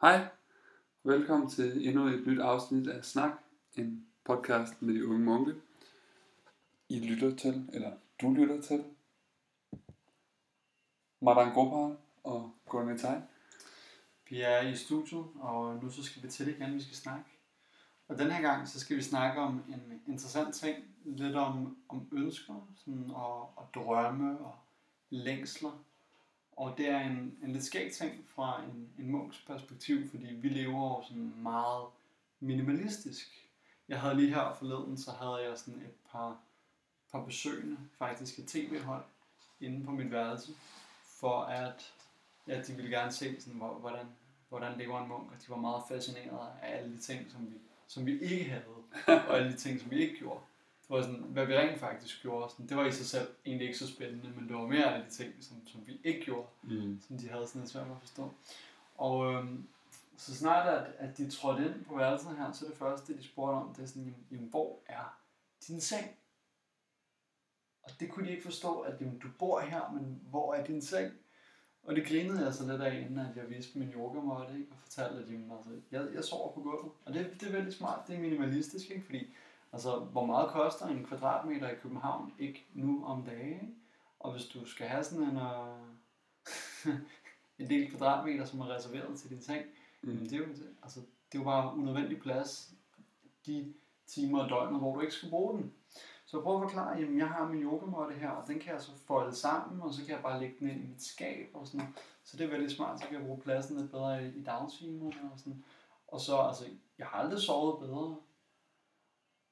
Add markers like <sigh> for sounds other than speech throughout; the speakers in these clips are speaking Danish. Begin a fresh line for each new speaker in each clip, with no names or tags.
Hej, velkommen til endnu et nyt afsnit af Snak, en podcast med de unge munke. I lytter til, eller du lytter til, Madan Gopal og Gunnar Tej.
Vi er i studiet, og nu så skal vi til igen, vi skal snakke. Og den her gang, så skal vi snakke om en interessant ting, lidt om, om ønsker sådan, og, og drømme og længsler. Og det er en, en lidt skæg ting fra en, en munks perspektiv, fordi vi lever jo sådan meget minimalistisk. Jeg havde lige her forleden, så havde jeg sådan et par, par besøgende, faktisk et tv-hold, inde på mit værelse, for at ja, de ville gerne se, sådan, hvordan, hvordan lever en munk, og de var meget fascineret af alle de ting, som vi, som vi ikke havde, og alle de ting, som vi ikke gjorde. Var sådan, hvad vi rent faktisk gjorde. Sådan, det var i sig selv egentlig ikke så spændende, men det var mere af de ting, som, som vi ikke gjorde, mm. som de havde sådan lidt svært at forstå. Og øhm, så snart at, at de trådte ind på værelset her, så det første, de spurgte om, det er sådan, jamen, hvor er din seng? Og det kunne de ikke forstå, at jamen, du bor her, men hvor er din seng? Og det grinede jeg så lidt af, inden at jeg viste min yogamåtte, ikke? og fortalte, at jamen, altså, jeg, jeg sover på gulvet. Og det, det er veldig smart, det er minimalistisk, ikke? fordi altså, hvor meget koster en kvadratmeter i København ikke nu om dagen? Og hvis du skal have sådan en, uh, <laughs> en del kvadratmeter, som er reserveret til din seng, mm. det, er jo, altså, det er jo bare unødvendig plads de timer af døgnet, hvor du ikke skal bruge den. Så prøver at forklare, at jeg har min yogamåtte her, og den kan jeg så folde sammen, og så kan jeg bare lægge den ind i mit skab og sådan Så det er veldig smart, så kan jeg bruge pladsen lidt bedre i, i dagtimerne og sådan. Og så, altså, jeg har aldrig sovet bedre.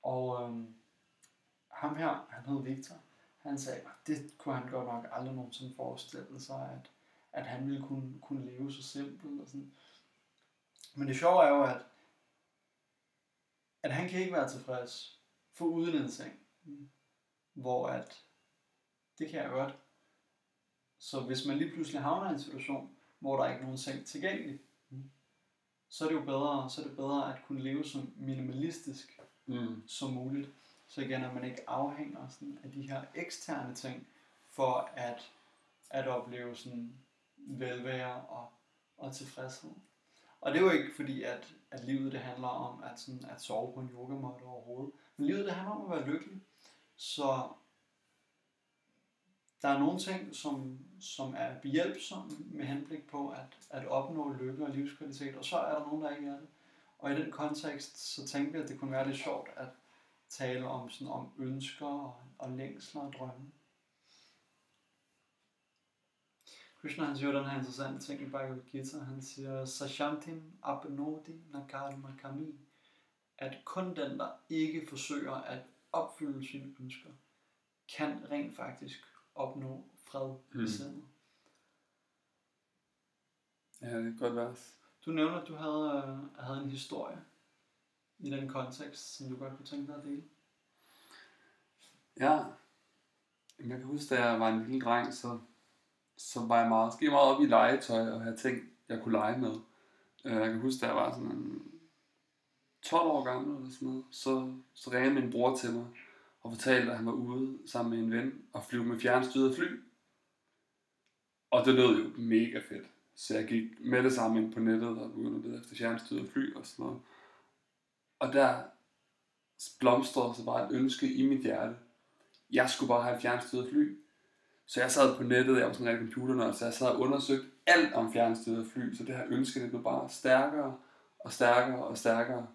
Og øhm, ham her, han hed Victor, han sagde, at det kunne han godt nok aldrig nogensinde forestille sig, at, at han ville kunne, kunne leve så simpelt og sådan. Men det sjove er jo, at, at han kan ikke være tilfreds for uden en seng. Hvor at, det kan jeg godt. Så hvis man lige pludselig havner i en situation, hvor der er ikke er nogen seng tilgængelig, så er det jo bedre, så er det bedre at kunne leve så minimalistisk mm. som muligt. Så igen, at man ikke afhænger sådan af de her eksterne ting, for at, at opleve sådan velvære og, og tilfredshed. Og det er jo ikke fordi, at, at livet det handler om at, sådan, at sove på en yogamåtte overhovedet. Men livet det handler om at være lykkelig. Så der er nogle ting, som, som er behjælpsomme med henblik på at, at opnå lykke og livskvalitet, og så er der nogen, der ikke er det. Og i den kontekst, så tænkte vi, at det kunne være lidt sjovt at tale om, sådan, om ønsker og, og længsler og drømme. Krishna han siger den her interessante ting i Bhagavad Gita. Han siger, Sashantin apnodi nakarma kami. At kun den, der ikke forsøger at opfylde sine ønsker, kan rent faktisk opnå fred mm. i sindet.
Ja, det er et godt vers.
Du nævner, at du havde, øh, havde en historie i den kontekst, som du godt kunne tænke dig at dele.
Ja. Jeg kan huske, da jeg var en lille dreng, så, så var jeg meget, skrev meget op i legetøj og havde ting, jeg kunne lege med. Øh, jeg kan huske, da jeg var sådan en 12 år gammel eller sådan noget, så, så ringede min bror til mig og fortalte, at han var ude sammen med en ven og flyve med fjernstyret fly. Og det lød jo mega fedt. Så jeg gik med det samme ind på nettet og begyndte at lede efter fjernstyret fly og sådan noget. Og der blomstrede så bare et ønske i mit hjerte. Jeg skulle bare have et fjernstyret fly. Så jeg sad på nettet, jeg var sådan en computeren, så jeg sad og undersøgte alt om fjernstyret fly. Så det her ønske, det blev bare stærkere og stærkere og stærkere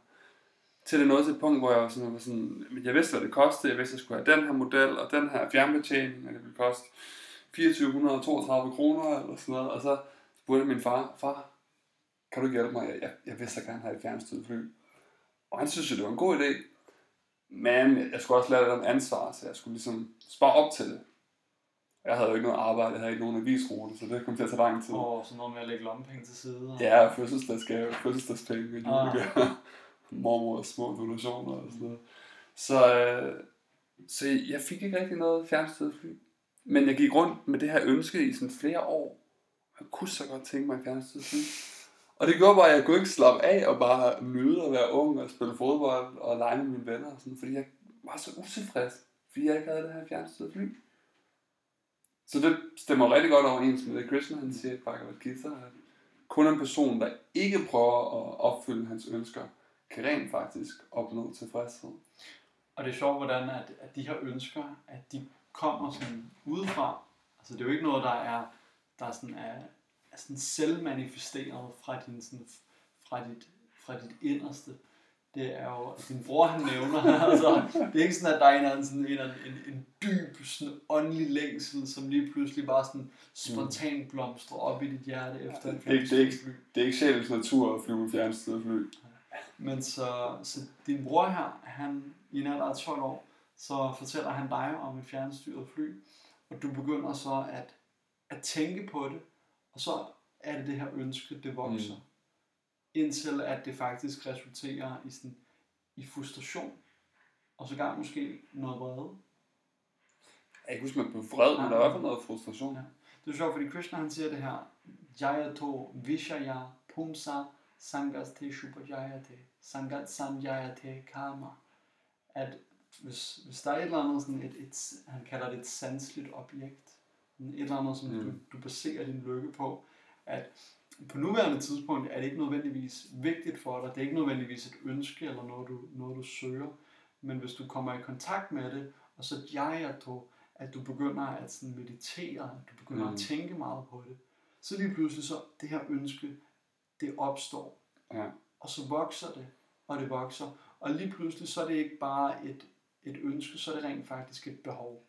til det nåede til et punkt, hvor jeg var sådan, var sådan, jeg vidste, hvad det kostede, jeg vidste, at jeg skulle have den her model, og den her fjernbetjening, og det ville koste 2432 kroner, eller sådan noget, og så spurgte min far, far, kan du hjælpe mig? Jeg, jeg vil så gerne have et fjernstyret fly. Og han synes jo, det var en god idé, men jeg skulle også lære det om ansvar, så jeg skulle ligesom spare op til det. Jeg havde jo ikke noget arbejde, jeg havde ikke nogen avisrute, så det kom til at tage lang tid.
Åh, oh, så noget med at lægge lommepenge til side.
Og... Ja, fødselsdagsgave, fødselsdagspenge, og ah mormors små donationer og sådan noget. Så, øh, så jeg fik ikke rigtig noget fjernstyret fly. Men jeg gik rundt med det her ønske i sådan flere år. Jeg kunne så godt tænke mig fjernstyret fly. Og det gjorde bare, at jeg kunne ikke slappe af og bare nyde at være ung og spille fodbold og lege med mine venner. Og sådan, fordi jeg var så utilfreds, fordi jeg ikke havde det her fjernstyret fly. Så det stemmer rigtig godt overens med det Krishna han siger i Bhagavad Gita, at kun en person, der ikke prøver at opfylde hans ønsker, kan rent faktisk opnå tilfredshed.
Og det er sjovt, hvordan at, at de her ønsker, at de kommer sådan udefra. Altså det er jo ikke noget, der er, der er sådan, er, er sådan selvmanifesteret fra, din, sådan, fra, dit, fra dit inderste. Det er jo, at din bror han nævner, <laughs> altså, det er ikke sådan, at der er en, anden, sådan, en, en, en dyb, sådan åndelig længsel, som lige pludselig bare sådan spontant blomstrer op i dit hjerte efter en
det, det, er ikke, det er ikke sjælens natur at flyve med fjernstyret fly.
Men så, så din bror her, han i en alder af 12 år, så fortæller han dig om et fjernstyret fly, og du begynder så at, at tænke på det, og så er det det her ønske, det vokser. Mm. Indtil at det faktisk resulterer i, sådan, i frustration, og så gang måske noget vrede.
Jeg kan huske, man blev vred, men der er i fald noget frustration.
Ja. Det er sjovt, fordi Krishna han siger det her, Jayato Vishaya Pumsa Sangaste Shubhajayate Sangat Sanjayate Karma. At hvis, hvis der er et eller andet, sådan et, et, han kalder det et sansligt objekt, et eller andet, som mm. Du, du baserer din lykke på, at på nuværende tidspunkt er det ikke nødvendigvis vigtigt for dig, det er ikke nødvendigvis et ønske eller noget, du, noget, du søger, men hvis du kommer i kontakt med det, og så jayato, at du begynder at sådan meditere, at du begynder. Mm. at tænke meget på det, så lige pludselig så det her ønske, det opstår,
Ja.
og så vokser det, og det vokser, og lige pludselig så er det ikke bare et, et ønske, så er det rent faktisk et behov.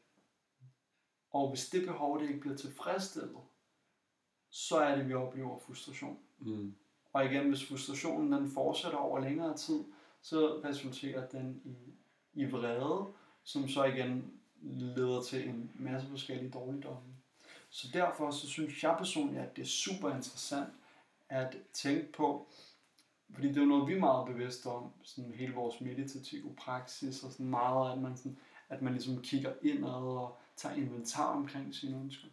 Og hvis det behov det ikke bliver tilfredsstillet, så er det, vi oplever frustration.
Mm.
Og igen, hvis frustrationen den fortsætter over længere tid, så resulterer den i, i vrede, som så igen leder til en masse forskellige dårligdomme. Så derfor så synes jeg personligt, at det er super interessant at tænke på, fordi det er jo noget, vi er meget bevidste om, sådan hele vores meditative praksis, og sådan meget, at man, sådan, at man ligesom kigger indad og tager inventar omkring sine ønsker.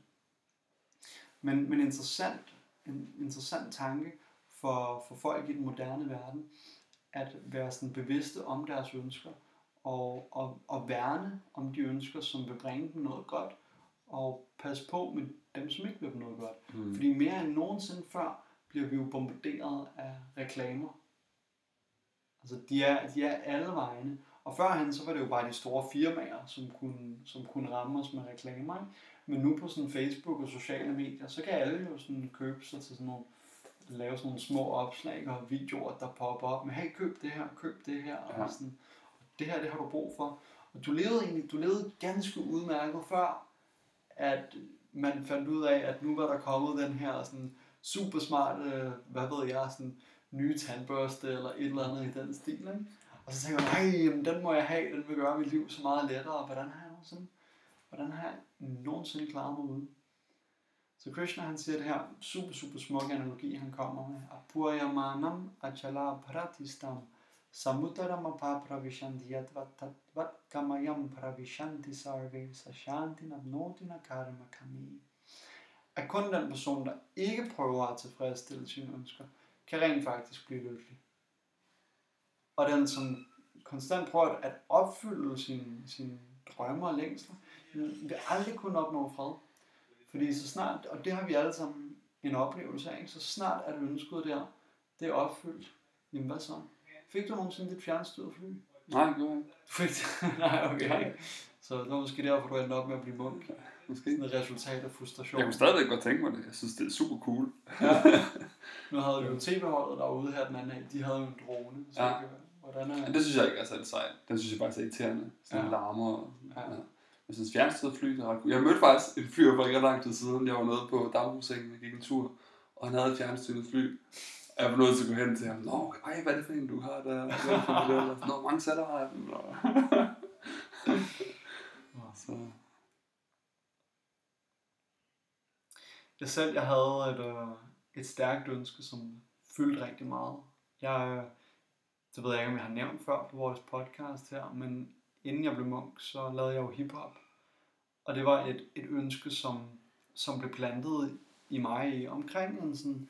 Men, men interessant, en interessant tanke for, for folk i den moderne verden, at være sådan bevidste om deres ønsker, og, og, og værne om de ønsker, som vil bringe dem noget godt, og passe på med dem, som ikke vil dem noget godt.
Mm.
Fordi mere end nogensinde før bliver vi jo bombarderet af reklamer. Altså, de er, de er alle vegne. Og førhen, så var det jo bare de store firmaer, som kunne, som kunne ramme os med reklamer. Ikke? Men nu på sådan Facebook og sociale medier, så kan alle jo sådan købe sig til sådan nogle, lave sådan nogle små opslag og videoer, der popper op med, hey, køb det her, køb det her,
Ja.
og sådan, det her, det har du brug for. Og du levede egentlig, du levede ganske udmærket før, at man fandt ud af, at nu var der kommet den her sådan super smart, øh, hvad ved jeg, sådan nye tandbørste eller et eller andet i den stil, ikke? Og så tænker jeg, nej, jamen, den må jeg have, den vil gøre mit liv så meget lettere, hvordan har jeg sådan? hvordan har jeg nogensinde klaret mig uden? Så Krishna han siger det her super, super smukke analogi, han kommer med. Apuryamanam achala pratistam samutaram apapravishanti yadvat tatvat kamayam pravishanti sarve sashanti nabnotina karma kami. At kun den person, der ikke prøver at tilfredsstille sine ønsker, kan rent faktisk blive lykkelig. Og den, som konstant prøver at opfylde sine, sine drømme og længsler, vil aldrig kunne opnå fred. Fordi så snart, og det har vi alle sammen en oplevelse af, ikke? så snart at ønsket der, det er opfyldt, jamen hvad så? Fik du nogensinde dit fjernstyrede fly?
Nej, det gjorde jeg ikke. <laughs>
Nej, okay. Så det var måske derfor, du endte op med at blive munk.
Måske.
Sådan et resultat af frustration.
Jeg kunne stadigvæk godt tænke mig det. Jeg synes, det er super cool.
Ja. Nu havde du jo tv-holdet derude her den anden dag. De havde jo en drone. Så
Ja.
det Hvordan er
Men det synes jeg ikke er særlig sejt. Den synes jeg faktisk er irriterende. Sådan
Ja.
ja. larmer. Og,
Ja.
ja. Jeg synes, fjernstyret fly det er ret cool. Jeg mødte faktisk en fyr for ikke lang tid siden. Jeg var nede på dagbrugssengen og gik en tur. Og han havde et fjernstyret fly. Og jeg var nødt til at gå hen til ham. Nå, ej, hvad er det for en, du har der? Hvad er det for en model? Og sådan, Nå, mange sætter har jeg. Så,
Jeg selv, jeg havde et, øh, et stærkt ønske, som fyldte rigtig meget. Jeg, det ved jeg ikke, om jeg har nævnt før på vores podcast her, men inden jeg blev munk, så lavede jeg jo hiphop. Og det var et, et ønske, som, som blev plantet i mig omkring en, sådan,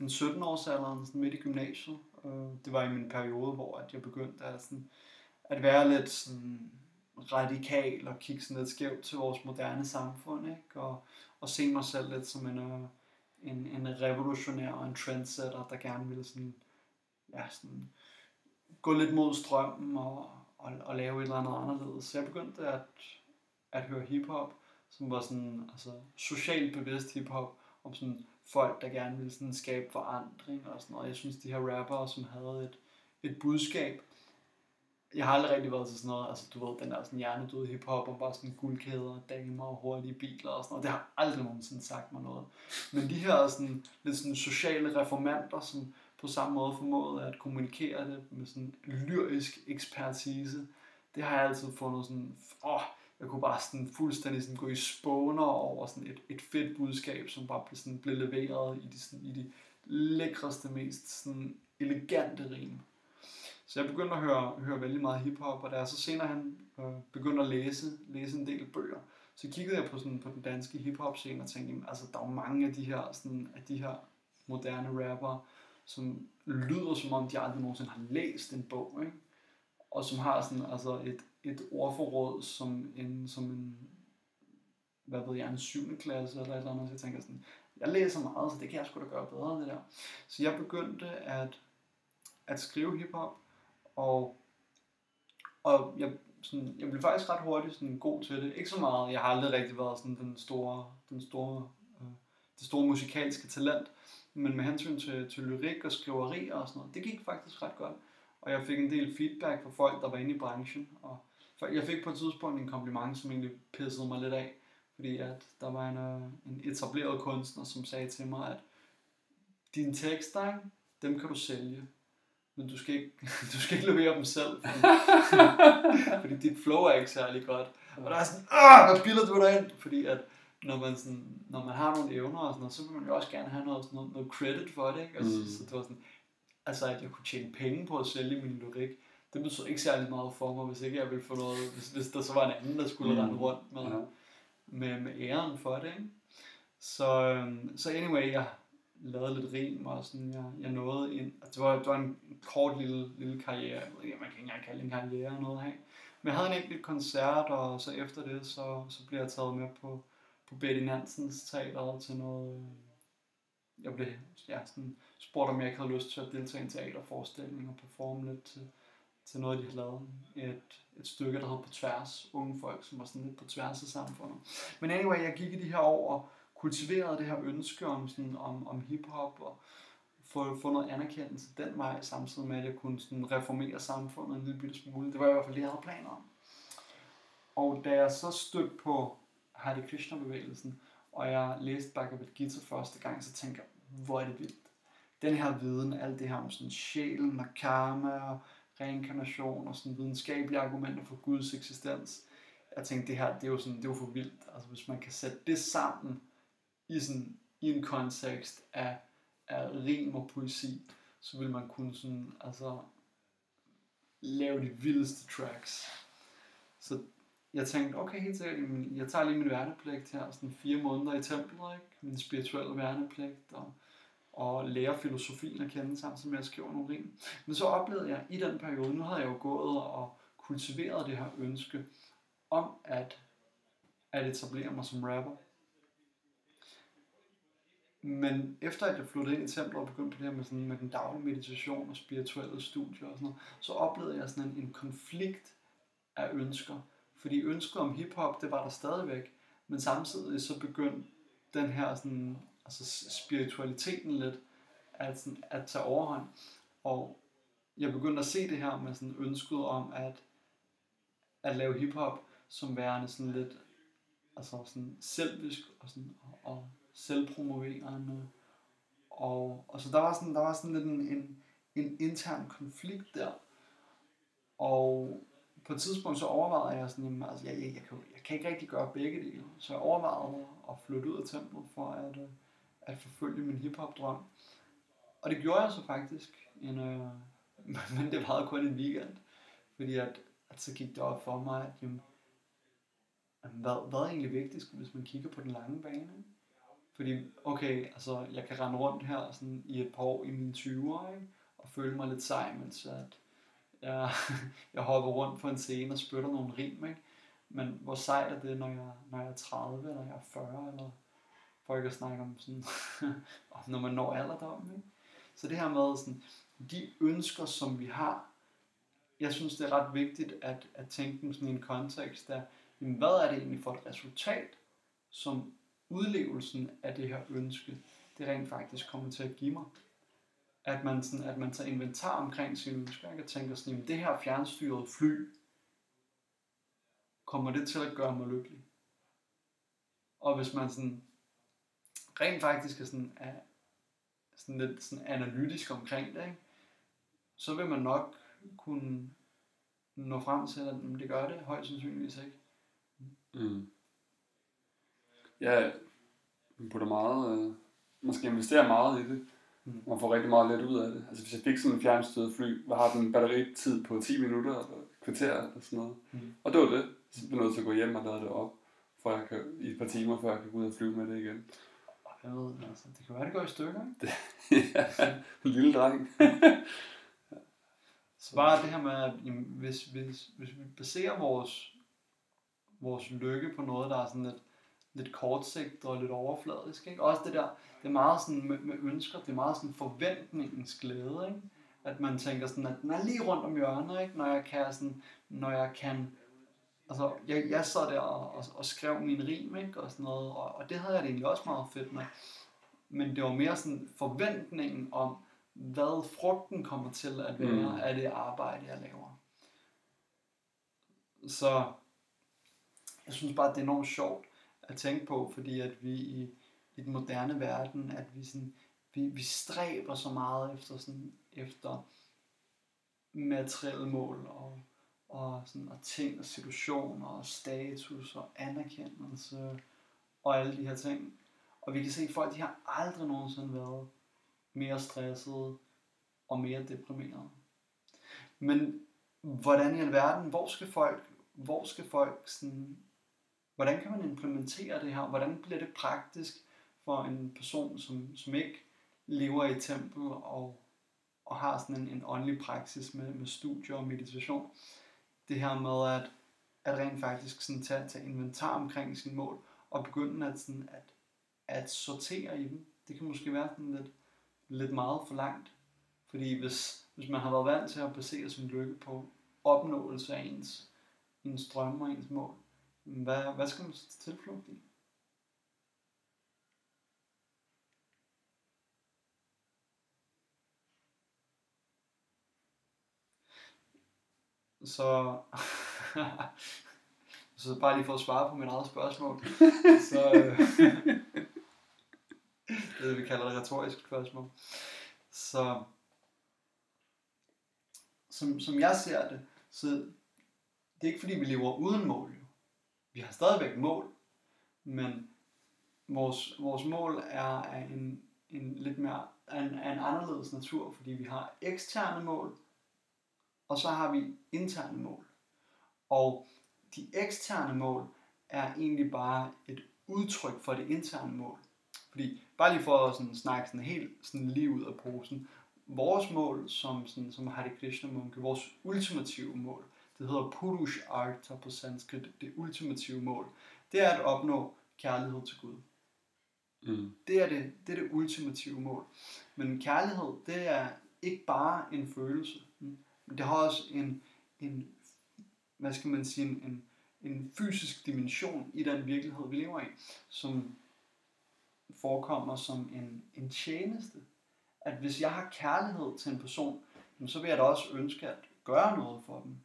en 17 års alder, sådan midt i gymnasiet. Øh, det var i min periode, hvor at jeg begyndte at, sådan, at være lidt sådan radikal og kigge sådan lidt skævt til vores moderne samfund, ikke? Og, og se mig selv lidt som en, øh, en, en revolutionær og en trendsetter, der gerne ville sådan, ja, sådan, gå lidt mod strømmen og, og, og lave et eller andet anderledes. Så jeg begyndte at, at høre hiphop, som var sådan, altså socialt bevidst hiphop, om sådan folk, der gerne ville sådan skabe forandring og sådan noget. Jeg synes, de her rappere, som havde et, et budskab, jeg har aldrig rigtig været til sådan noget, altså du ved, den der sådan hjernedøde hiphop, om bare sådan guldkæder, damer og hurtige biler og sådan noget, det har aldrig nogensinde sagt mig noget. Men de her sådan, lidt sådan sociale reformanter, som på samme måde formåede at kommunikere det med sådan lyrisk ekspertise, det har jeg altid fundet sådan, åh, jeg kunne bare sådan fuldstændig sådan gå i spåner over sådan et, et fedt budskab, som bare blev, sådan, blev leveret i de, sådan, i de lækreste, mest sådan elegante rim. Så jeg begyndte at høre, høre vældig meget hiphop, og da jeg så senere han øh, begyndte at læse, læse en del bøger, så kiggede jeg på, sådan, på den danske hiphop scene og tænkte, jamen, altså der er mange af de her, sådan, af de her moderne rapper, som lyder som om de aldrig nogensinde har læst en bog, ikke? og som har sådan, altså et, et ordforråd som en, som en hvad ved jeg, en 7. klasse eller et eller andet, så jeg tænker sådan, jeg læser meget, så det kan jeg sgu da gøre bedre, det der. Så jeg begyndte at, at skrive hiphop, og, og jeg, sådan, jeg blev faktisk ret hurtigt sådan god til det. Ikke så meget, jeg har aldrig rigtig været sådan den store, den store, øh, det store musikalske talent, men med hensyn til, til lyrik og skriveri og sådan noget, det gik faktisk ret godt. Og jeg fik en del feedback fra folk, der var inde i branchen, og jeg fik på et tidspunkt en kompliment, som egentlig pissede mig lidt af, fordi at der var en, øh, en etableret kunstner, som sagde til mig, at dine tekster, dem kan du sælge, men du skal ikke, <laughs> du skal ikke levere dem selv, fordi, <laughs> fordi dit flow er ikke særlig godt. Og der er sådan, ah, hvad bilder du dig ind? Fordi at når man, sådan, når man har nogle evner og sådan noget, så vil man jo også gerne have noget, sådan noget, noget credit for det. Ikke? Altså, mm. Så det var sådan, altså at jeg kunne tjene penge på at sælge min lyrik, det betød ikke særlig meget for mig, hvis ikke jeg ville få noget, hvis, hvis der så var en anden, der skulle mm. rende rundt med, ja. med, med æren for det. Ikke? Så, øhm, så anyway, jeg lavede lidt rim, og sådan, jeg, jeg nåede ind, Og det, var, det var en kort lille, lille karriere, jeg ved ikke, man kan ikke engang kalde en karriere eller noget af. Men jeg havde en enkelt koncert, og så efter det, så, så blev jeg taget med på, på Betty Nansens teater til noget, øh, jeg blev ja, sådan, spurgt, om jeg ikke havde lyst til at deltage i en teaterforestilling og performe lidt til, til noget, de havde lavet. Et, et stykke, der hed På Tværs. Unge folk, som var sådan lidt på tværs af samfundet. Men anyway, jeg gik i de her år og kultiverede det her ønske om, sådan, om, om hiphop og få, få noget anerkendelse den vej, samtidig med, at jeg kunne sådan reformere samfundet en lille bitte smule. Det var i hvert fald det, jeg havde planer om. Og da jeg så stødte på Hare Krishna-bevægelsen, og jeg læste Bhagavad Gita første gang, så tænkte jeg, hvor er det vildt. Den her viden, alt det her om sådan sjælen og karma og reinkarnation og sådan videnskabelige argumenter for Guds eksistens. Jeg tænkte, det her, det er jo, sådan, det er jo for vildt. Altså hvis man kan sætte det sammen i, sådan, i en kontekst af, af rim og poesi, så vil man kunne sådan, altså, lave de vildeste tracks. Så jeg tænkte, okay, helt sikkert, jeg tager lige min værnepligt her, sådan fire måneder i templet, ikke? min spirituelle værnepligt, og, og lære filosofien at kende sammen, som jeg skriver nogle rim. Men så oplevede jeg i den periode, nu havde jeg jo gået og kultiveret det her ønske om at, at etablere mig som rapper. Men efter at jeg flyttede ind i templet og begyndte på det her med, sådan, med den daglige meditation og spirituelle studier og sådan noget, så oplevede jeg sådan en, en konflikt af ønsker fordi ønsket om hiphop, det var der stadigvæk, men samtidig så begyndte den her sådan, altså spiritualiteten lidt at, sådan, at tage overhånd. Og jeg begyndte at se det her med sådan ønsket om at, at lave hiphop som værende sådan lidt altså sådan selvisk og, sådan, og selvpromoverende. Og, og så der var sådan, der var sådan lidt en, en, en intern konflikt der. Og på et tidspunkt så overvejede jeg sådan, jamen, altså, jeg, jeg, jeg, kan, jeg kan ikke rigtig gøre begge dele. Så jeg overvejede at flytte ud af templet for at, øh, at forfølge min hiphop drøm. Og det gjorde jeg så faktisk. En, øh, <laughs> men det varede kun en weekend. Fordi at, at så gik det op for mig, at jamen, hvad, hvad er egentlig vigtigst, hvis man kigger på den lange bane? Fordi, okay, altså, jeg kan rende rundt her sådan, i et par år i mine 20'er, ikke? og føle mig lidt sej, mens at, jeg, <laughs> jeg hopper rundt på en scene og spytter nogle rim, ikke? Men hvor sejt er det, når jeg, når jeg er 30, eller jeg er 40, eller for ikke at snakke om sådan, <laughs> om når man når alderdommen. Ikke? Så det her med sådan, de ønsker, som vi har, jeg synes, det er ret vigtigt at, at tænke dem sådan i en kontekst der, jamen, hvad er det egentlig for et resultat, som udlevelsen af det her ønske, det rent faktisk kommer til at give mig. At man, sådan, at man tager inventar omkring sine ønsker, og tænker sådan, jamen, det her fjernstyrede fly, kommer det til at gøre mig lykkelig? Og hvis man sådan, rent faktisk er, sådan, er sådan lidt sådan analytisk omkring det, ikke? så vil man nok kunne nå frem til, at det gør det højst sandsynligvis ikke.
Mm. Ja, man putter meget, øh, man skal investere meget i det.
Mm.
Man får rigtig meget let ud af det. Altså hvis jeg fik sådan en fjernstyret fly, hvad har den batteritid på 10 minutter eller kvarter eller sådan noget.
Mm.
Og det var det. Så blev jeg nødt til at gå hjem og lade det op, for jeg kan, i et par timer, før jeg kan gå ud og flyve med det igen.
Jeg ved, altså, det kan være, det går i stykker, ikke? <laughs>
ja, en lille dreng. <laughs>
Så bare det her med, at jamen, hvis, hvis, hvis vi baserer vores, vores lykke på noget, der er sådan lidt, lidt kortsigtet og lidt overfladisk, ikke? Også det der, det er meget sådan med, med ønsker, det er meget sådan forventningens glæde, ikke? At man tænker sådan, at den er lige rundt om hjørnet, ikke? Når jeg kan sådan, når jeg kan, altså jeg, jeg sad der og, og, og skrev min rim, ikke? Og sådan noget, og, og det havde jeg det egentlig også meget fedt med. Men det var mere sådan forventningen om, hvad frugten kommer til at være
Mm.
af det arbejde, jeg laver. Så jeg synes bare, det er enormt sjovt at tænke på, fordi at vi i, i den moderne verden, at vi, sådan, vi, vi stræber så meget efter, sådan, efter materielle mål og, og, sådan, og ting og situationer og status og anerkendelse og alle de her ting. Og vi kan se, at folk de har aldrig nogensinde været mere stressede og mere deprimerede. Men hvordan i alverden, hvor skal folk, hvor skal folk sådan, hvordan kan man implementere det her? Hvordan bliver det praktisk for en person, som, som ikke lever i tempel og, og har sådan en, en åndelig praksis med, med studier og meditation? Det her med at, at rent faktisk sådan tage, tage inventar omkring sin mål og begynde at, sådan at, at sortere i dem. Det kan måske være sådan lidt, lidt meget for langt. Fordi hvis, hvis man har været vant til at basere sin lykke på opnåelse af ens, ens drømme og ens mål, hvad, hvad skal til tilflugt i? Så, <laughs> så bare lige for at svare på mit eget spørgsmål, <laughs> så øh, det det, vi kalder et retorisk spørgsmål. Så som, som jeg ser det, så det er ikke fordi, vi lever uden mål. Jo. Vi har stadigvæk mål, men vores, vores mål er af en, en lidt mere af en, af en anderledes natur, fordi vi har eksterne mål, og så har vi interne mål. Og de eksterne mål er egentlig bare et udtryk for det interne mål. Fordi, bare lige for at sådan, snakke sådan helt sådan lige ud af posen, vores mål som, sådan, som Hare Krishna munke, vores ultimative mål, det hedder Purush Artha på sanskrit, det ultimative mål, det er at opnå kærlighed til Gud.
Mm.
Det er det, det er det ultimative mål. Men kærlighed, det er ikke bare en følelse. mm. Men det har også en, en hvad skal man sige, en, en, en fysisk dimension i den virkelighed, vi lever i, som forekommer som en, en tjeneste. At hvis jeg har kærlighed til en person, så vil jeg da også ønske at gøre noget for dem.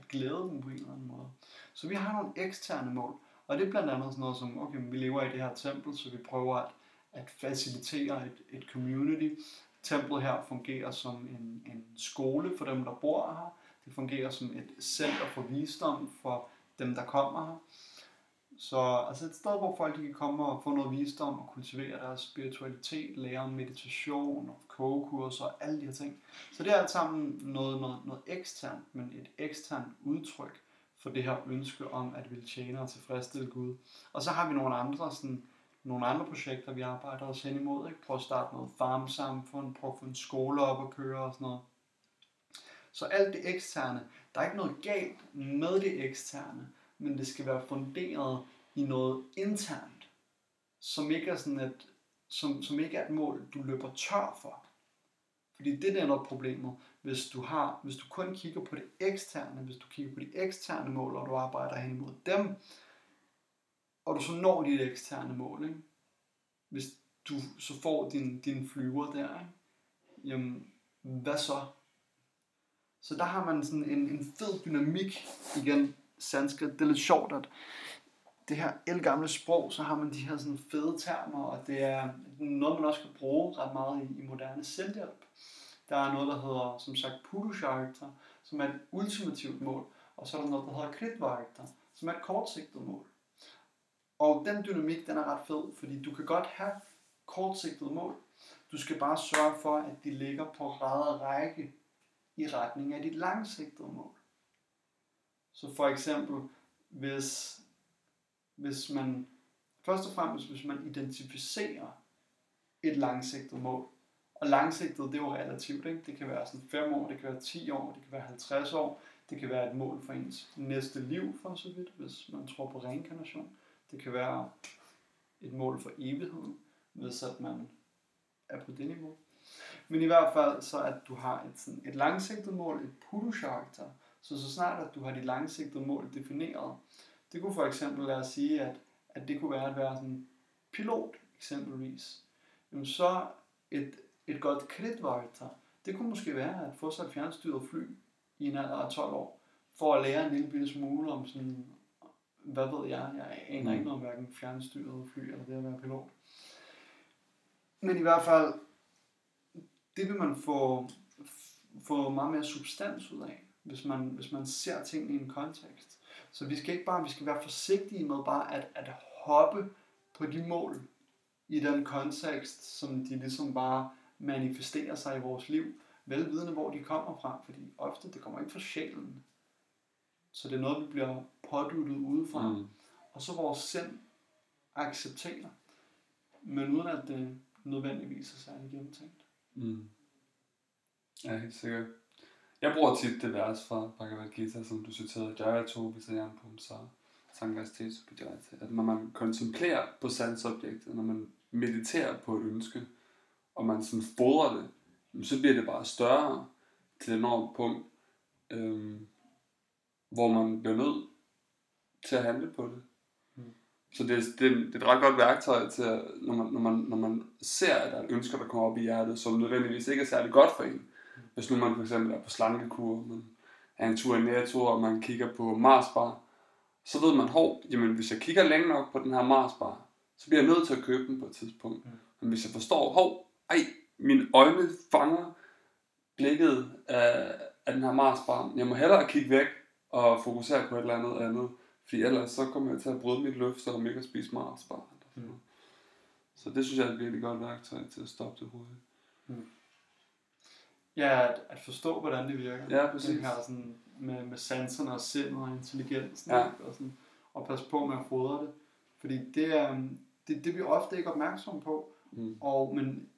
At glæde dem på en eller anden måde. Så vi har nogle eksterne mål. Og det er blandt andet sådan noget som, okay, vi lever i det her tempel, så vi prøver at, at facilitere et, et community. Templet her fungerer som en, en skole for dem, der bor her. Det fungerer som et center for visdom for dem, der kommer her. Så altså et sted, hvor folk kan komme og få noget visdom og kultivere deres spiritualitet, lære om meditation og kogekurser og alle de her ting. Så det er alt sammen noget, noget, noget eksternt, men et eksternt udtryk for det her ønske om at ville tjene og tilfredsstille Gud. Og så har vi nogle andre, sådan, nogle andre projekter, vi arbejder os hen imod. Ikke? Prøve at starte noget farmsamfund, prøve at få en skole op og køre og sådan noget. Så alt det eksterne, der er ikke noget galt med det eksterne, men det skal være funderet i noget internt. som ikke er sådan et, som, som ikke er et mål, du løber tør for. Fordi det der er noget problemet, hvis du, har, hvis du kun kigger på det eksterne, hvis du kigger på de eksterne mål, og du arbejder hen imod dem, og du så når dit eksterne mål, ikke? hvis du så får din, din flyver der, ikke? jamen hvad så? Så der har man sådan en, en fed dynamik igen, sanskrit. Det er lidt sjovt, at det her elgamle sprog, så har man de her sådan fede termer, og det er noget, man også kan bruge ret meget i, i moderne selvhjælp. Der er noget, der hedder, som sagt, Purusharta, som er et ultimativt mål, og så er der noget, der hedder Kritvarta, som er et kortsigtet mål. Og den dynamik, den er ret fed, fordi du kan godt have kortsigtede mål. Du skal bare sørge for, at de ligger på ræd og række i retning af dit langsigtede mål. Så for eksempel, hvis, hvis man, først og fremmest, hvis man identificerer et langsigtet mål, og langsigtet, det er jo relativt, ikke? det kan være sådan 5 år, det kan være 10 år, det kan være 50 år, det kan være et mål for ens næste liv, for så vidt, hvis man tror på reinkarnation. Det kan være et mål for evigheden, hvis at man er på det niveau. Men i hvert fald så, at du har et, sådan, et langsigtet mål, et purusharta, så så snart at du har dit langsigtede mål defineret, det kunne for eksempel lade os sige, at, at det kunne være at være sådan pilot eksempelvis. Jamen så et, et godt kridvarta, det kunne måske være at få sig et fjernstyret fly i en alder af 12 år, for at lære en lille bitte smule om sådan, hvad ved jeg, jeg aner ikke noget om hverken fjernstyret fly eller det at være pilot. Men i hvert fald, det vil man få, få meget mere substans ud af, hvis man, hvis man ser tingene i en kontekst. Så vi skal ikke bare, vi skal være forsigtige med bare at, at hoppe på de mål i den kontekst, som de ligesom bare manifesterer sig i vores liv, velvidende hvor de kommer fra, fordi ofte det kommer ikke fra sjælen. Så det er noget, vi bliver påduttet udefra. Mm. Og så vores sind accepterer, men uden at det nødvendigvis er særlig gennemtænkt.
Mm. Ja, helt sikkert. Jeg bruger tit det vers fra Bhagavad Gita, som du citerede, Jaya to Visayan Pumsa, Sangastesu Pujayate, at når man kontemplerer på sansobjektet, når man mediterer på et ønske, og man sådan fodrer det, så bliver det bare større til et enormt punkt, øhm, hvor man bliver nødt til at handle på det. Mm. Så det, det, det er et ret godt værktøj til, at, når man, når, man, når man ser, at der er et ønsker, der kommer op i hjertet, som nødvendigvis ikke er særlig godt for en. Hvis nu man for eksempel er på slankekur, man er en tur i Netto, og man kigger på Marsbar, så ved man, hov, jamen hvis jeg kigger længe nok på den her Marsbar, så bliver jeg nødt til at købe den på et tidspunkt. Mm. Men hvis jeg forstår, hov, ej, mine øjne fanger blikket af, af den her Marsbar, jeg må hellere kigge væk og fokusere på et eller andet andet, fordi ellers så kommer jeg til at bryde mit løfte om ikke at spise Marsbar. Mm. Så det synes jeg er et virkelig godt værktøj til at stoppe det hurtigt. Mm.
Ja, at, at forstå, hvordan det virker.
Ja, præcis.
Det her sådan med, med sanserne og sindet og intelligensen. Ja. Og, sådan, og passe på med at fodre det. Fordi det er, øhm, det, det er vi ofte ikke opmærksom på. Mm. Og, men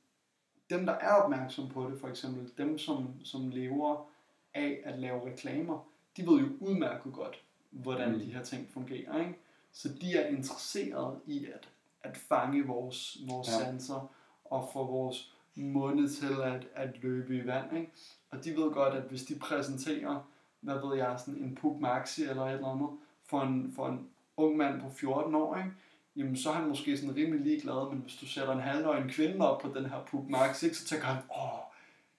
dem, der er opmærksom på det, for eksempel dem, som, som lever af at lave reklamer, de ved jo udmærket godt, hvordan mm. de her ting fungerer. Ikke? Så de er interesseret i at, at fange vores, vores ja. sanser og få vores munde til at, at løbe i vand. Ikke? Og de ved godt, at hvis de præsenterer, hvad ved jeg, sådan en Puk Maxi eller et eller andet, for en, for en ung mand på 14 år, ikke? jamen så er han måske sådan rimelig ligeglad, men hvis du sætter en halvnøgen kvinde op på den her Puk Maxi, så tænker han, åh,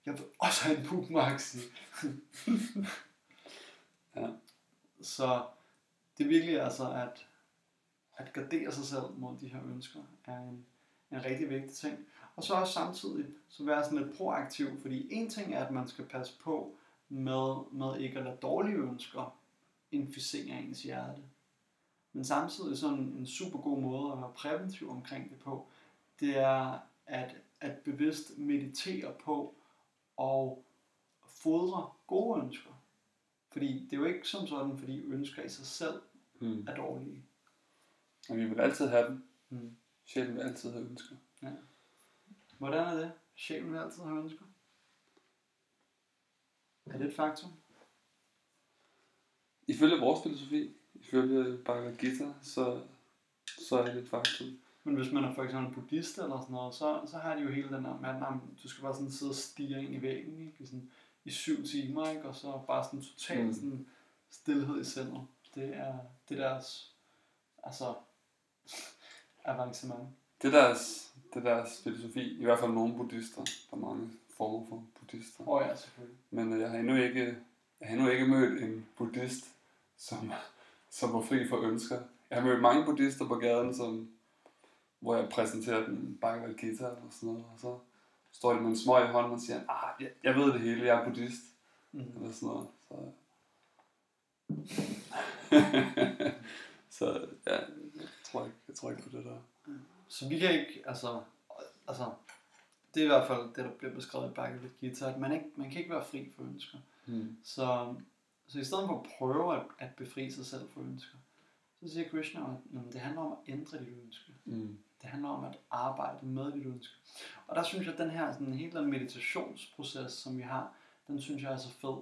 jeg vil også have en Puk Maxi. <laughs> ja. Så det er virkelig altså, at, at gardere sig selv mod de her ønsker, er en, en rigtig vigtig ting. Og så også samtidig så være sådan lidt proaktiv, fordi en ting er, at man skal passe på med, med ikke at lade dårlige ønsker inficere ens hjerte. Men samtidig sådan en super god måde at være præventiv omkring det på, det er at, at bevidst meditere på og fodre gode ønsker. Fordi det er jo ikke som sådan, fordi ønsker i sig selv mm. er dårlige.
Og vi vil altid have dem. Mm. Sjælen vil altid have ønsker. Ja.
Hvordan er det? Sjælen vil altid have ønsker. Er det et faktum?
Ifølge vores filosofi, ifølge Bhagavad Gita, så, så er det et faktum.
Men hvis man er for eksempel buddhist eller sådan noget, så, så har de jo hele den der med, at du skal bare sådan sidde og stige ind i væggen, ikke? I, sådan, i syv timer, ikke? Og så bare sådan total mm. sådan stillhed i sindet. Det er, det er deres, altså, <laughs> avancement.
Det er deres, det er deres filosofi, i hvert fald nogle buddhister. Der er mange former for buddhister.
Åh oh ja, selvfølgelig.
Men øh, jeg har endnu ikke, jeg har endnu ikke mødt en buddhist, som, <laughs> som var fri for ønsker. Jeg har mødt mange buddhister på gaden, som, hvor jeg præsenterer den Bhagavad Gita og sådan noget, og så står de med en smøg i hånden og siger, ah, jeg, jeg ved det hele, jeg er buddhist. Mm. Eller sådan noget. Så, <laughs> så ja, jeg tror ikke, jeg tror ikke på det der.
Så vi kan ikke, altså, altså, det er i hvert fald det, der bliver beskrevet i Bhagavad Gita, at man, ikke, man kan ikke være fri for ønsker. Mm. Så, så i stedet for at prøve at, at befri sig selv for ønsker, så siger Krishna, at det handler om at ændre dit ønske. Mm. Det handler om at arbejde med dit ønske. Og der synes jeg, at den her sådan, hele den meditationsproces, som vi har, den synes jeg er så fed.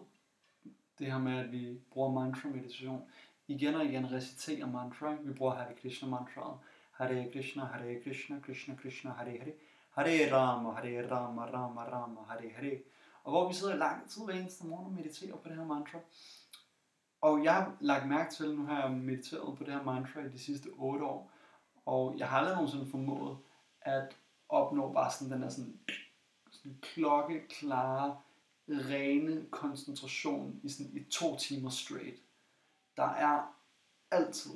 Det her med, at vi bruger mantra-meditation. Igen og igen reciterer mantra. Vi bruger Hare Krishna mantraet. Hare Krishna, Hare Krishna, Krishna Krishna, Hare Hare. Hare Rama, Hare Rama, Rama Rama, Hare Hare. Og hvor vi sidder i lang tid hver eneste morgen og mediterer på det her mantra. Og jeg har lagt mærke til, nu har jeg mediteret på det her mantra i de sidste 8 år, og jeg har aldrig nogensinde formået at opnå bare sådan den der sådan, sådan klokkeklare, rene koncentration i, sådan, i to timer straight. Der er altid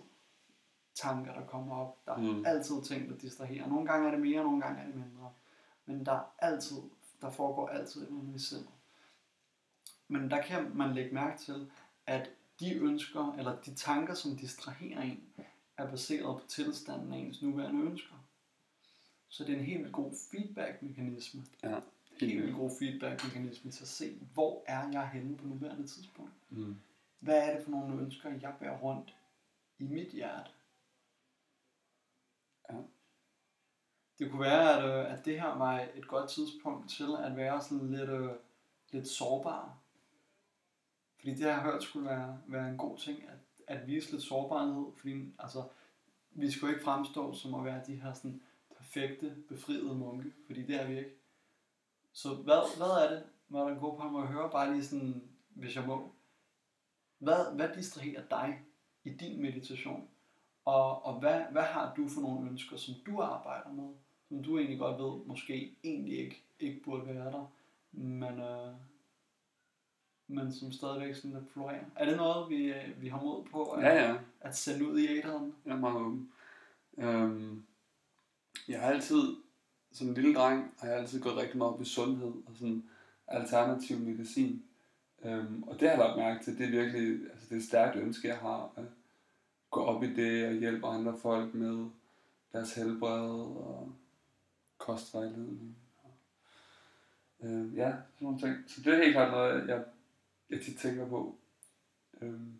tanker, der kommer op. Der er mm. altid ting, der distraherer. Nogle gange er det mere, nogle gange er det mindre. Men der er altid, der foregår altid et eller i sindet. Men der kan man lægge mærke til, at de ønsker, eller de tanker, som distraherer en, er baseret på tilstanden af ens nuværende ønsker. Så det er en helt vildt god feedback-mekanisme.
Ja.
Helt vildt god feedback-mekanisme til at se, hvor er jeg henne på nuværende tidspunkt. Mm. Hvad er det for nogle ønsker, jeg bærer rundt i mit hjerte? Ja. Det kunne være, at, øh, at det her var et godt tidspunkt til at være sådan lidt, øh, lidt sårbar. Fordi det har hørt skulle være, være en god ting, at, at vise lidt sårbarhed. Fordi altså, vi skulle ikke fremstå som at være de her sådan, perfekte, befriede munke, fordi det er vi ikke. Så hvad, hvad er det, når der går på mig at høre, bare lige sådan, hvis jeg må. Hvad, hvad distraherer dig i din meditation? Og, og hvad, hvad har du for nogle ønsker, som du arbejder med, som du egentlig godt ved, måske egentlig ikke, ikke burde være der, men, øh, men som stadigvæk sådan lidt florerer. Er det noget, vi, øh, vi har mod på at,
ja, ja.
at sende ud i æderen?
Jeg er meget åben. Øhm, jeg har altid, som en lille dreng, har jeg altid gået rigtig meget op i sundhed og sådan alternativ medicin. Øhm, og det har jeg lagt mærke til, det er virkelig, altså det er et stærkt ønske, jeg har, at gå op i det og hjælpe andre folk med deres helbred og kostvejledning. Øhm, ja, sådan nogle ting. Så det er helt klart noget, jeg, jeg tit tænker på. Øhm,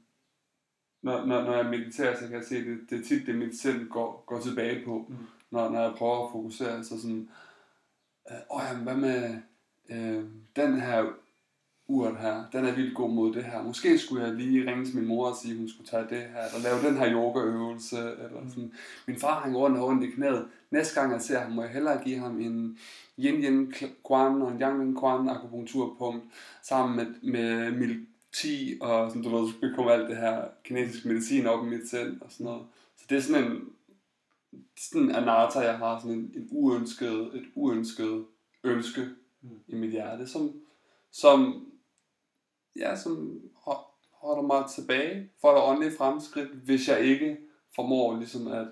når, når, når jeg mediterer, så kan jeg se, at det, det er tit det, mit sind går, går tilbage på. Mm når, når jeg prøver at fokusere, så sådan, øh, åh jamen, hvad med øh, den her urt her, den er vildt god mod det her. Måske skulle jeg lige ringe til min mor og sige, at hun skulle tage det her, eller lave den her yogaøvelse, eller mm. sådan. Min far hænger rundt og rundt i knæet. Næste gang jeg ser ham, må jeg hellere give ham en yin yin quan og en yang yin quan akupunkturpunkt, sammen med, med milti og sådan, du ved, så kommer alt det her kinesisk medicin op i mit sind, og sådan noget. Så det er sådan en, sådan anata, jeg har sådan en, en uønsket, et uønsket ønske mm. i mit hjerte, som, som, ja, som holder mig tilbage for det åndelige fremskridt, hvis jeg ikke formår ligesom at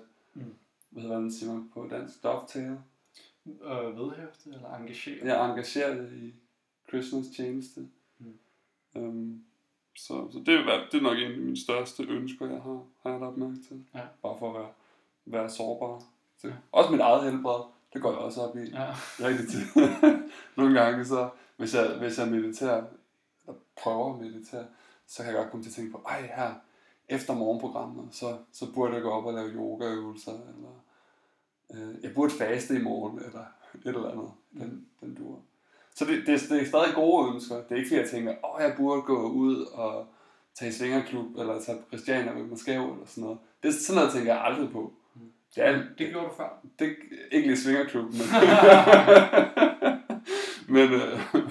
hvad hedder man siger man på dansk, dovetail.
Øh, vedhæfte eller engagere.
Ja, engagere i Krishnas tjeneste. Mm. Um, så, så det, er, det er nok en af mine største ønsker, jeg har, har jeg lagt mærke til. Ja. Bare for at være være sårbar. Så, også mit eget helbred, det går jeg også op i ja. rigtig tit. <laughs> Nogle gange, så hvis jeg, hvis jeg mediterer, eller prøver at meditere, så kan jeg godt komme til at tænke på, ej her, efter morgenprogrammet, så, så burde jeg gå op og lave yogaøvelser, eller øh, jeg burde faste i morgen, eller et eller andet, den, den dur. Så det, det, det er stadig gode ønsker. Det er ikke fordi, jeg tænker, åh, jeg burde gå ud og tage i svingerklub, eller tage på Christiania med mig skæv, eller sådan noget. Det er sådan noget, tænker jeg aldrig på. Det er,
Det gjorde du før.
det ikke lige svingerklub, men... <laughs> men, øh, <laughs>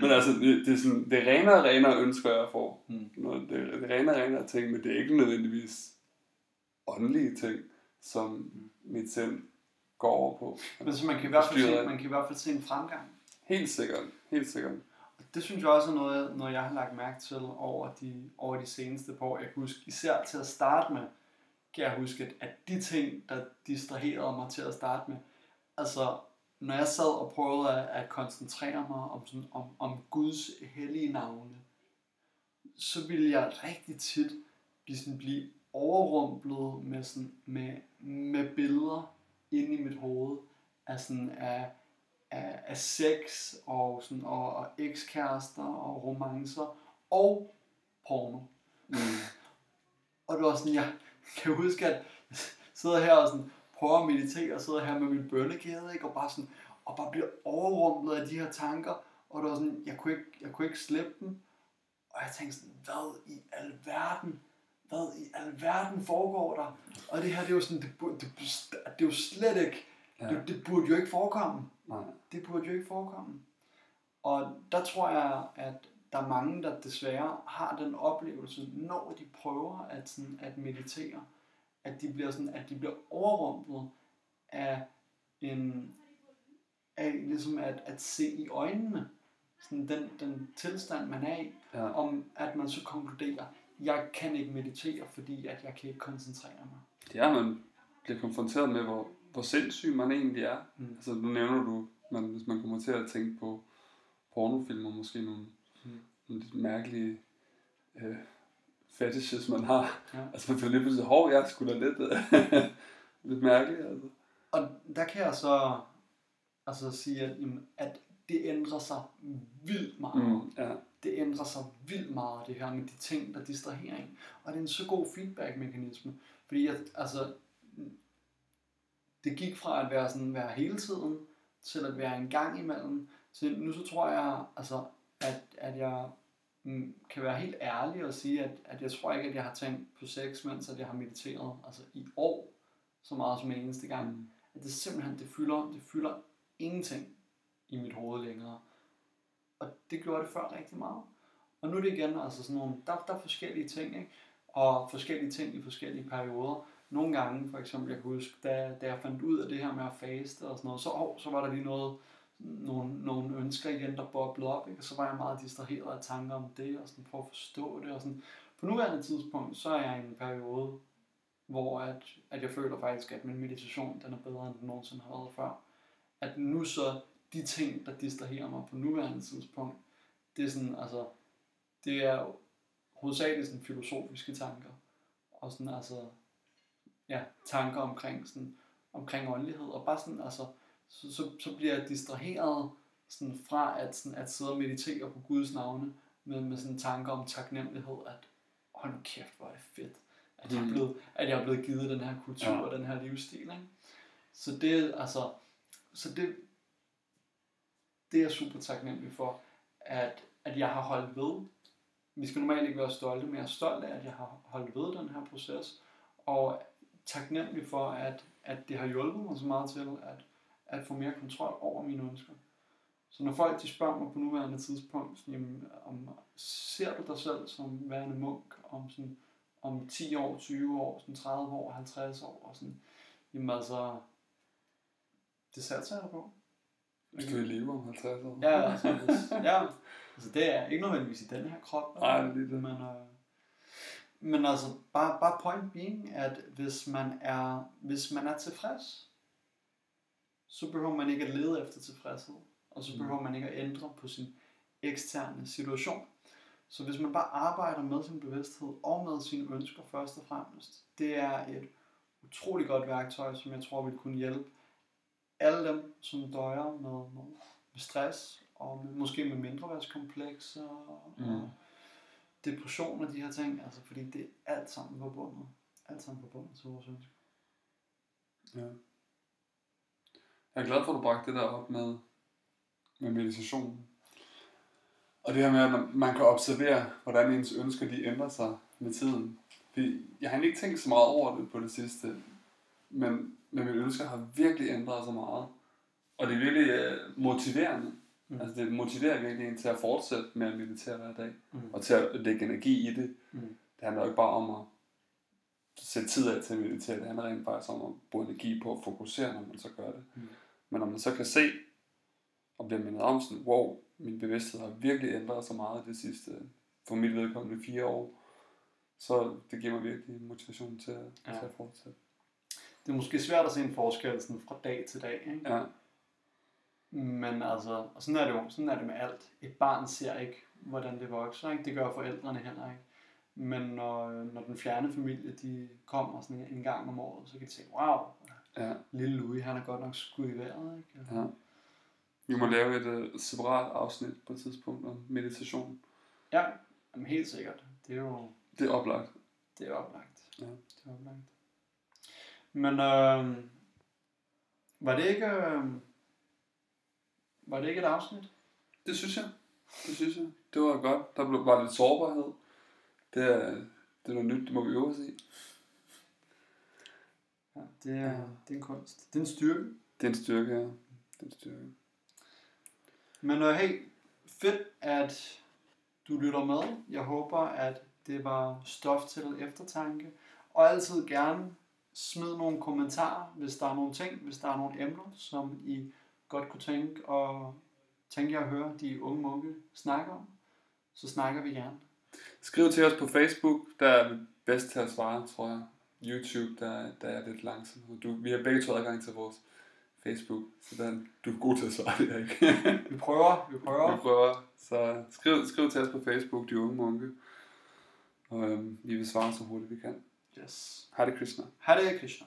men altså, det, det, er sådan, det er renere og renere ønsker, jeg får.
Mm.
Noget, det, er renere og renere ting, men det er ikke nødvendigvis åndelige ting, som mit sind går over på.
Men så man kan, i hvert fald se, man kan i hvert fald se en fremgang.
Helt sikkert, helt sikkert.
Og det synes jeg også er noget, noget jeg har lagt mærke til over de, over de seneste par år. Jeg kan huske, især til at starte med, kan jeg huske, at, at de ting, der distraherede mig til at starte med, altså når jeg sad og prøvede at, at koncentrere mig om, sådan, om, om Guds hellige navne, så ville jeg rigtig tit blive, sådan, blive overrumplet med, sådan, med, med billeder inde i mit hoved af, sådan, af, af, af sex og, sådan, og, og ekskærester og romancer og porno.
Mm. <laughs>
Og det var sådan, jeg kan huske, at jeg sidder her og sådan, prøver at meditere, og sidder her med min bønnekæde, ikke? og bare sådan, og bare bliver overrumplet af de her tanker, og det var sådan, jeg kunne ikke, jeg kunne ikke slippe dem, og jeg tænkte sådan, hvad i alverden, hvad i alverden foregår der? Og det her, det er jo sådan, det, burde, det, det er jo slet ikke,
Ja.
det, det burde jo ikke forekomme.
Nej.
Det burde jo ikke forekomme. Og der tror jeg, at der er mange, der desværre har den oplevelse, når de prøver at, sådan, at meditere, at de bliver, sådan, at de bliver overrumplet af en, af ligesom at, at se i øjnene, sådan den, den tilstand, man er i,
Ja.
om at man så konkluderer, jeg kan ikke meditere, fordi at jeg kan ikke koncentrere mig.
Det er, man bliver konfronteret med, hvor, hvor sindssyg man egentlig er.
Mm.
Altså, nu nævner du, man, hvis man kommer til at tænke på pornofilmer, måske nogle,
Mm.
nogle lidt mærkelige øh, fetishes, man har.
Ja.
Altså, man føler lige pludselig, hov, jeg sgu da lidt, øh, <laughs> lidt mærkelig, altså.
Og der kan jeg så altså sige, at, at det ændrer sig vildt meget.
Mm, ja.
Det ændrer sig vildt meget, det her med de ting, der distraherer en. Og det er en så god feedback-mekanisme. Fordi at, altså, det gik fra at være sådan være hele tiden, til at være en gang imellem. Så nu så tror jeg, altså, at, at jeg mm, kan være helt ærlig og sige, at, at jeg tror ikke, at jeg har tænkt på sex, mens at jeg har mediteret altså i år, så meget som en eneste gang.
Mm.
At det simpelthen, det fylder, det fylder ingenting i mit hoved længere. Og det gjorde det før rigtig meget. Og nu er det igen, altså sådan nogle, der, der er forskellige ting, ikke? Og forskellige ting i forskellige perioder. Nogle gange, for eksempel, jeg kan huske, da, da jeg fandt ud af det her med at faste og sådan noget, så, oh, så var der lige noget, nogle, nogle ønsker igen, der boblede op, ikke? og så var jeg meget distraheret af tanker om det, og sådan prøve at forstå det, og sådan. På nuværende tidspunkt, så er jeg i en periode, hvor at, at jeg føler faktisk, at min meditation, den er bedre, end den nogensinde har været før. At nu så, de ting, der distraherer mig på nuværende tidspunkt, det er sådan, altså, det er hovedsageligt sådan filosofiske tanker, og sådan, altså, ja, tanker omkring sådan, omkring åndelighed, og bare sådan, altså, så, så, så bliver jeg distraheret sådan fra at, sådan, at sidde og meditere på Guds navne, med, med sådan tanker om taknemmelighed, at hold nu kæft, hvor er det fedt, at jeg, er
Mm.
blevet, at jeg er blevet givet den her kultur
Ja.
og den her livsstil. Ikke? Så det, altså, så det, det er jeg super taknemmelig for, at, at jeg har holdt ved. Vi skal normalt ikke være stolte, men jeg er stolt af, at jeg har holdt ved den her proces, og taknemmelig for, at, at det har hjulpet mig så meget til at, at få mere kontrol over mine ønsker. Så når folk de spørger mig på nuværende tidspunkt, sådan, jamen, om, ser du dig selv som værende munk om, sådan, om 10 år, 20 år, sådan 30 år, 50 år, og sådan, jamen altså, det satser jeg på.
Hvis du vil leve om 50 år.
Ja, ja, altså det er ikke nødvendigvis i den her krop.
Nej, det er det.
Men, øh, men altså, bare, bare point being, at hvis man, er, hvis man er tilfreds, så behøver man ikke at lede efter tilfredshed. Og så
Mm.
behøver man ikke at ændre på sin eksterne situation. Så hvis man bare arbejder med sin bevidsthed og med sine ønsker først og fremmest, det er et utrolig godt værktøj, som jeg tror vil kunne hjælpe alle dem, som døjer med, med, med stress og med, måske med mindreværdskomplekser og,
Mm.
og depression og de her ting. Altså fordi det er alt sammen forbundet. Alt sammen forbundet til vores ønsker.
Ja. Jeg er glad for, at du bragte det der op med, med meditationen. Og det her med, at man kan observere, hvordan ens ønsker de ændrer sig med tiden. Fordi jeg har ikke tænkt så meget over det på det sidste, men, men mine ønsker har virkelig ændret sig meget. Og det er virkelig uh, motiverende.
Mm.
Altså det motiverer virkelig en til at fortsætte med at meditere hver dag.
Mm.
Og til at lægge energi i det.
Mm.
Det handler jo ikke bare om at sætte tid af til at meditere. Det handler rent faktisk om at bruge energi på at fokusere, når man så gør det.
Mm.
Men når man så kan se og bliver mindet om sådan, wow, min bevidsthed har virkelig ændret sig meget de sidste, for mit vedkommende, fire år, så det giver mig virkelig motivation til at,
ja.
til at fortsætte.
Det er måske svært at se en forskel sådan fra dag til dag, ikke?
Ja,
Men altså, og sådan er det jo, sådan er det med alt. Et barn ser ikke, hvordan det vokser, ikke? Det gør forældrene heller ikke. Men når, når den fjerne familie, de kommer sådan en gang om året, så kan de se, wow,
ja,
lille Louis, han er godt nok skudt i vejret, ikke?
ja. Vi må lave et uh, separat afsnit på et tidspunkt om meditation.
Ja, jamen helt sikkert. Det er jo,
Det er oplagt.
det er oplagt.
Ja.
Det er oplagt. Men øh, var det ikke, øh, var det ikke et afsnit?
Det synes jeg. Det synes jeg. Det var godt. Der blev, var lidt sårbarhed. Det er, det er noget nyt, det må vi øve os i.
Ja, det er, det er en kunst. Det er en styrke.
Det er en styrke, ja. Det er en styrke.
Men øh, hey, fedt, at du lytter med. Jeg håber, at det var stof til eftertanke. Og altid gerne smid nogle kommentarer, hvis der er nogle ting, hvis der er nogle emner, som I godt kunne tænke, og tænke jer at høre de unge munke snakke om. Så snakker vi gerne.
Skriv til os på Facebook, der er vi bedst til at svare, tror jeg. YouTube, der, der er lidt langsom. Du, vi har begge to adgang til vores Facebook, så der, du er god til at svare det, ikke?
Vi prøver, vi prøver.
vi prøver. Så skriv, skriv til os på Facebook, de unge munke. Og øhm, vi vil svare så hurtigt vi kan.
Yes.
Hare Krishna.
Hare Krishna.